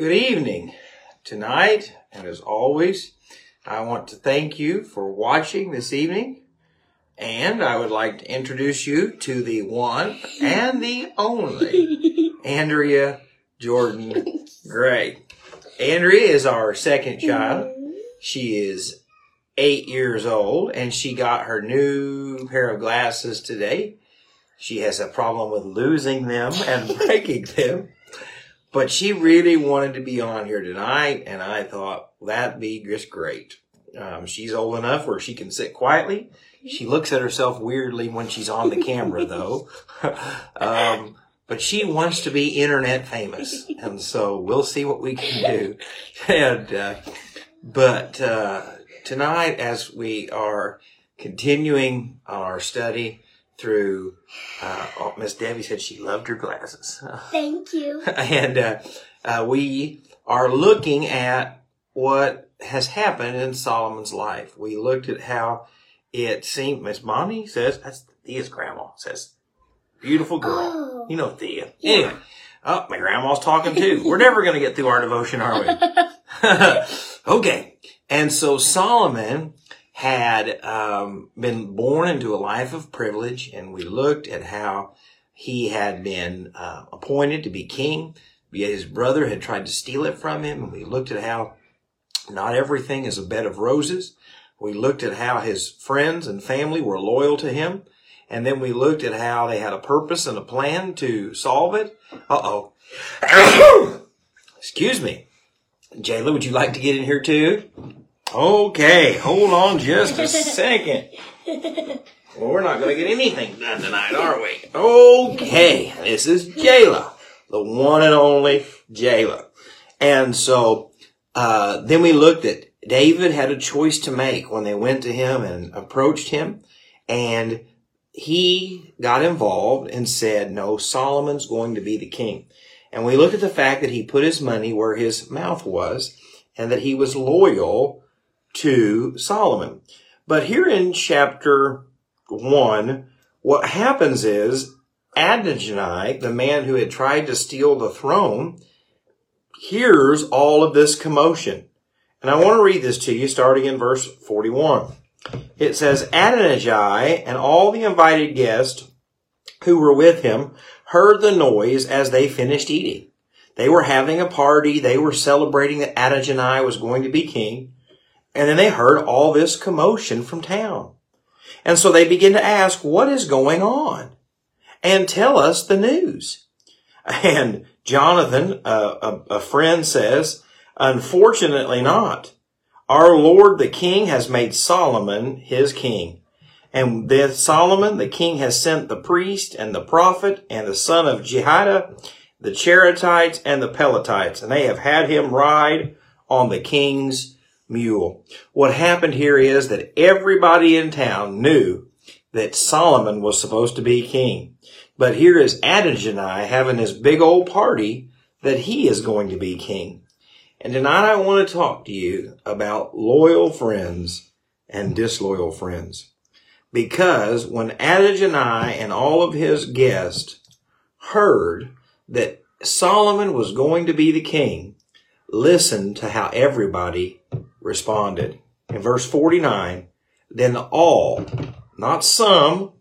Good evening. Tonight, and as always, I want to thank you for watching this evening. And I would like to introduce you to the one and the only Andrea Jordan Gray. Andrea is our second child. She is eight years old and she got her new pair of glasses today. She has a problem with losing them and breaking them. But she really wanted to be on here tonight, and I thought that'd be just great. Um, she's old enough where she can sit quietly. She looks at herself weirdly when she's on the camera, though. um, but she wants to be internet famous, and so we'll see what we can do. And uh, but uh, tonight, as we are continuing our study through, uh, oh, Miss Debbie said she loved her glasses. Thank you. and uh, uh, we are looking at what has happened in Solomon's life. We looked at how it seemed. Miss Bonnie says that's Thea's grandma. Says beautiful girl. Oh. You know Thea. Anyway, oh, my grandma's talking too. We're never going to get through our devotion, are we? okay. And so Solomon had um, been born into a life of privilege, and we looked at how he had been uh, appointed to be king. Yet his brother had tried to steal it from him, and we looked at how not everything is a bed of roses. We looked at how his friends and family were loyal to him. And then we looked at how they had a purpose and a plan to solve it. Uh oh. Excuse me. Jayla, would you like to get in here too? Okay, hold on just a second. Well, we're not going to get anything done tonight, are we? Okay, this is Jayla, the one and only Jayla. And so, uh, then we looked at David had a choice to make when they went to him and approached him. And he got involved and said, no, Solomon's going to be the king. And we looked at the fact that he put his money where his mouth was and that he was loyal to Solomon. But here in chapter one, what happens is Adonijah, the man who had tried to steal the throne, hears all of this commotion. And I want to read this to you starting in verse 41. It says, Adonijah and all the invited guests who were with him heard the noise as they finished eating. They were having a party. They were celebrating that Adonijah was going to be king. And then they heard all this commotion from town. And so they begin to ask, what is going on? And tell us the news. And Jonathan, a, a friend says, unfortunately not. Our Lord the King has made Solomon his king. And then Solomon, the king, has sent the priest and the prophet and the son of Jehoiada, the Cherethites and the Pelethites, and they have had him ride on the king's mule. What happened here is that everybody in town knew that Solomon was supposed to be king. But here is Adonijah having this big old party that he is going to be king. And tonight I want to talk to you about loyal friends and disloyal friends. Because when Adonijah and all of his guests heard that Solomon was going to be the king, listen to how everybody responded. In verse 49, then all, not some,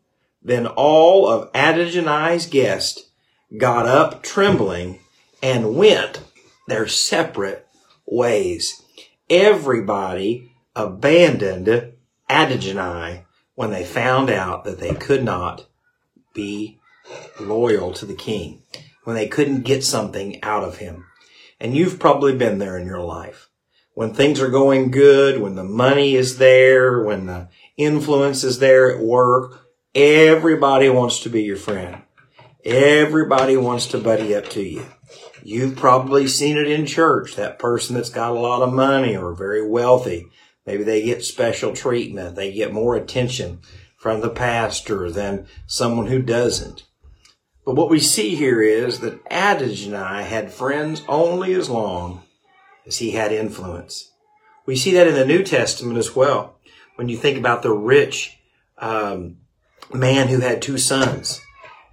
then all of Adonijah's guests got up trembling and went their separate ways. Everybody abandoned Adonijah when they found out that they could not be loyal to the king, when they couldn't get something out of him. And you've probably been there in your life. When things are going good, when the money is there, when the influence is there at work, everybody wants to be your friend. Everybody wants to buddy up to you. You've probably seen it in church, that person that's got a lot of money or very wealthy. Maybe they get special treatment. They get more attention from the pastor than someone who doesn't. But what we see here is that Adonijah had friends only as long as he had influence. We see that in the New Testament as well. When you think about the rich um, man who had two sons,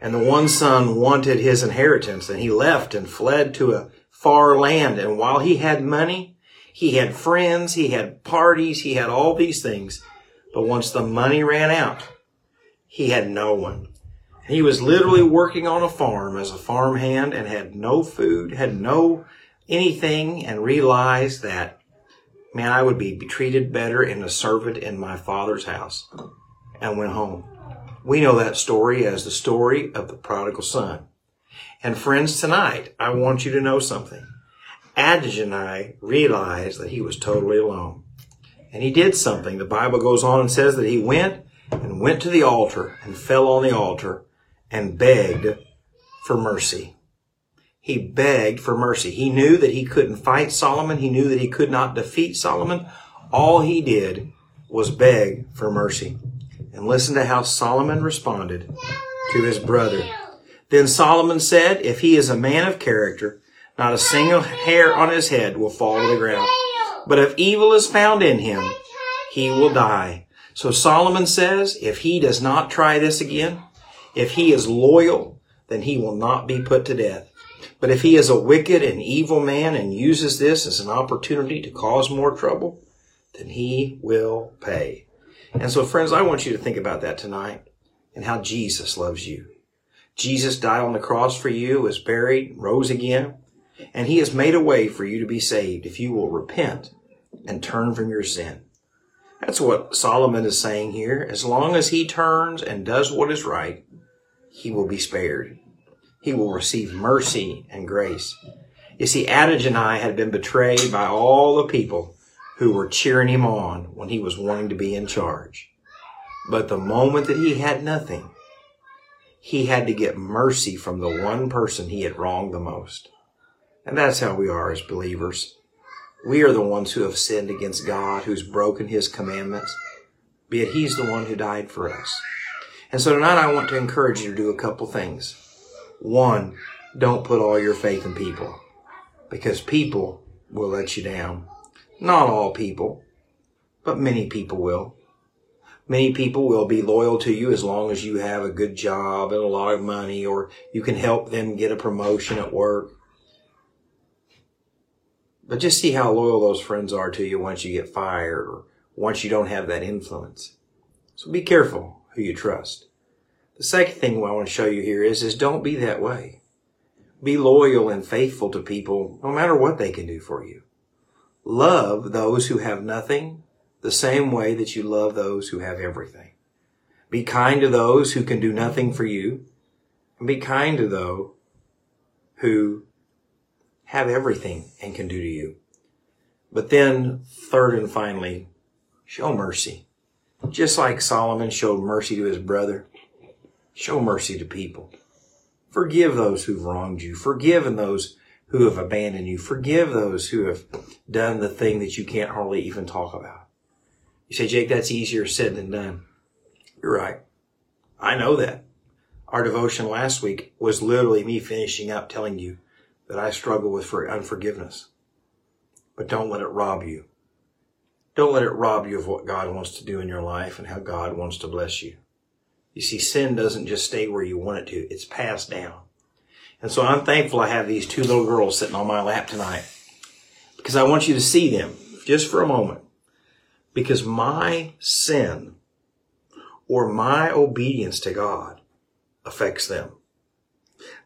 and the one son wanted his inheritance, and he left and fled to a far land. And while he had money, he had friends, he had parties, he had all these things. But once the money ran out, he had no one. He was literally working on a farm as a farmhand and had no food, had no anything, and realized that, man, I would be treated better in a servant in my father's house and went home. We know that story as the story of the prodigal son. And friends, tonight, I want you to know something. Adonijah and I realized that he was totally alone. And he did something. The Bible goes on and says that he went and went to the altar and fell on the altar and begged for mercy. He begged for mercy. He knew that he couldn't fight Solomon. He knew that he could not defeat Solomon. All he did was beg for mercy. And listen to how Solomon responded to his brother. Then Solomon said, if he is a man of character, not a single hair on his head will fall to the ground. But if evil is found in him, he will die. So Solomon says, if he does not try this again, if he is loyal, then he will not be put to death. But if he is a wicked and evil man and uses this as an opportunity to cause more trouble, then he will pay. And so, friends, I want you to think about that tonight and how Jesus loves you. Jesus died on the cross for you, was buried, rose again, and he has made a way for you to be saved if you will repent and turn from your sin. That's what Solomon is saying here. As long as he turns and does what is right, he will be spared. He will receive mercy and grace. You see, Adonai had been betrayed by all the people who were cheering him on when he was wanting to be in charge. But the moment that he had nothing, he had to get mercy from the one person he had wronged the most. And that's how we are as believers. We are the ones who have sinned against God, who's broken his commandments, yet he's the one who died for us. And so tonight I want to encourage you to do a couple things. One, don't put all your faith in people because people will let you down. Not all people, but many people will. Many people will be loyal to you as long as you have a good job and a lot of money or you can help them get a promotion at work. But just see how loyal those friends are to you once you get fired or once you don't have that influence. So be careful who you trust. The second thing I want to show you here is, is don't be that way. Be loyal and faithful to people no matter what they can do for you. Love those who have nothing the same way that you love those who have everything. Be kind to those who can do nothing for you and be kind to those who have everything and can do to you. But then third and finally, show mercy. Just like Solomon showed mercy to his brother, show mercy to people. Forgive those who've wronged you. Forgive those who have abandoned you. Forgive those who have done the thing that you can't hardly even talk about. You say, Jake, that's easier said than done. You're right. I know that. Our devotion last week was literally me finishing up telling you that I struggle with unforgiveness. But don't let it rob you don't let it rob you of what God wants to do in your life and how God wants to bless you. You see, sin doesn't just stay where you want it to. It's passed down. And so I'm thankful I have these two little girls sitting on my lap tonight because I want you to see them just for a moment. Because my sin or my obedience to God affects them.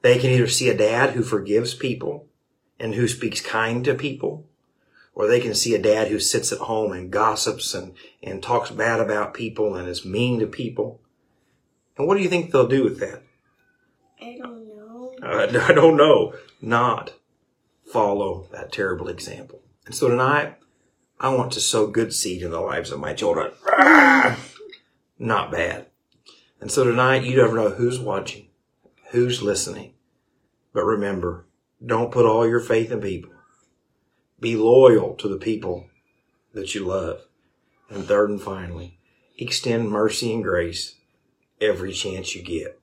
They can either see a dad who forgives people and who speaks kind to people or they can see a dad who sits at home and gossips and, and talks bad about people and is mean to people. And what do you think they'll do with that? I don't know. Uh, I don't know. Not follow that terrible example. And so tonight, I want to sow good seed in the lives of my children. Not bad. And so tonight, you never know who's watching, who's listening. But remember, don't put all your faith in people. Be loyal to the people that you love. And third and finally, extend mercy and grace every chance you get,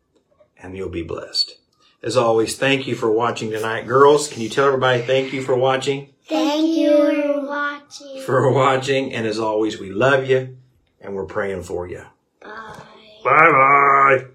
and you'll be blessed. As always, thank you for watching tonight. Girls, can you tell everybody thank you for watching? Thank you for watching. For watching. And as always, we love you and we're praying for you. Bye. Bye bye.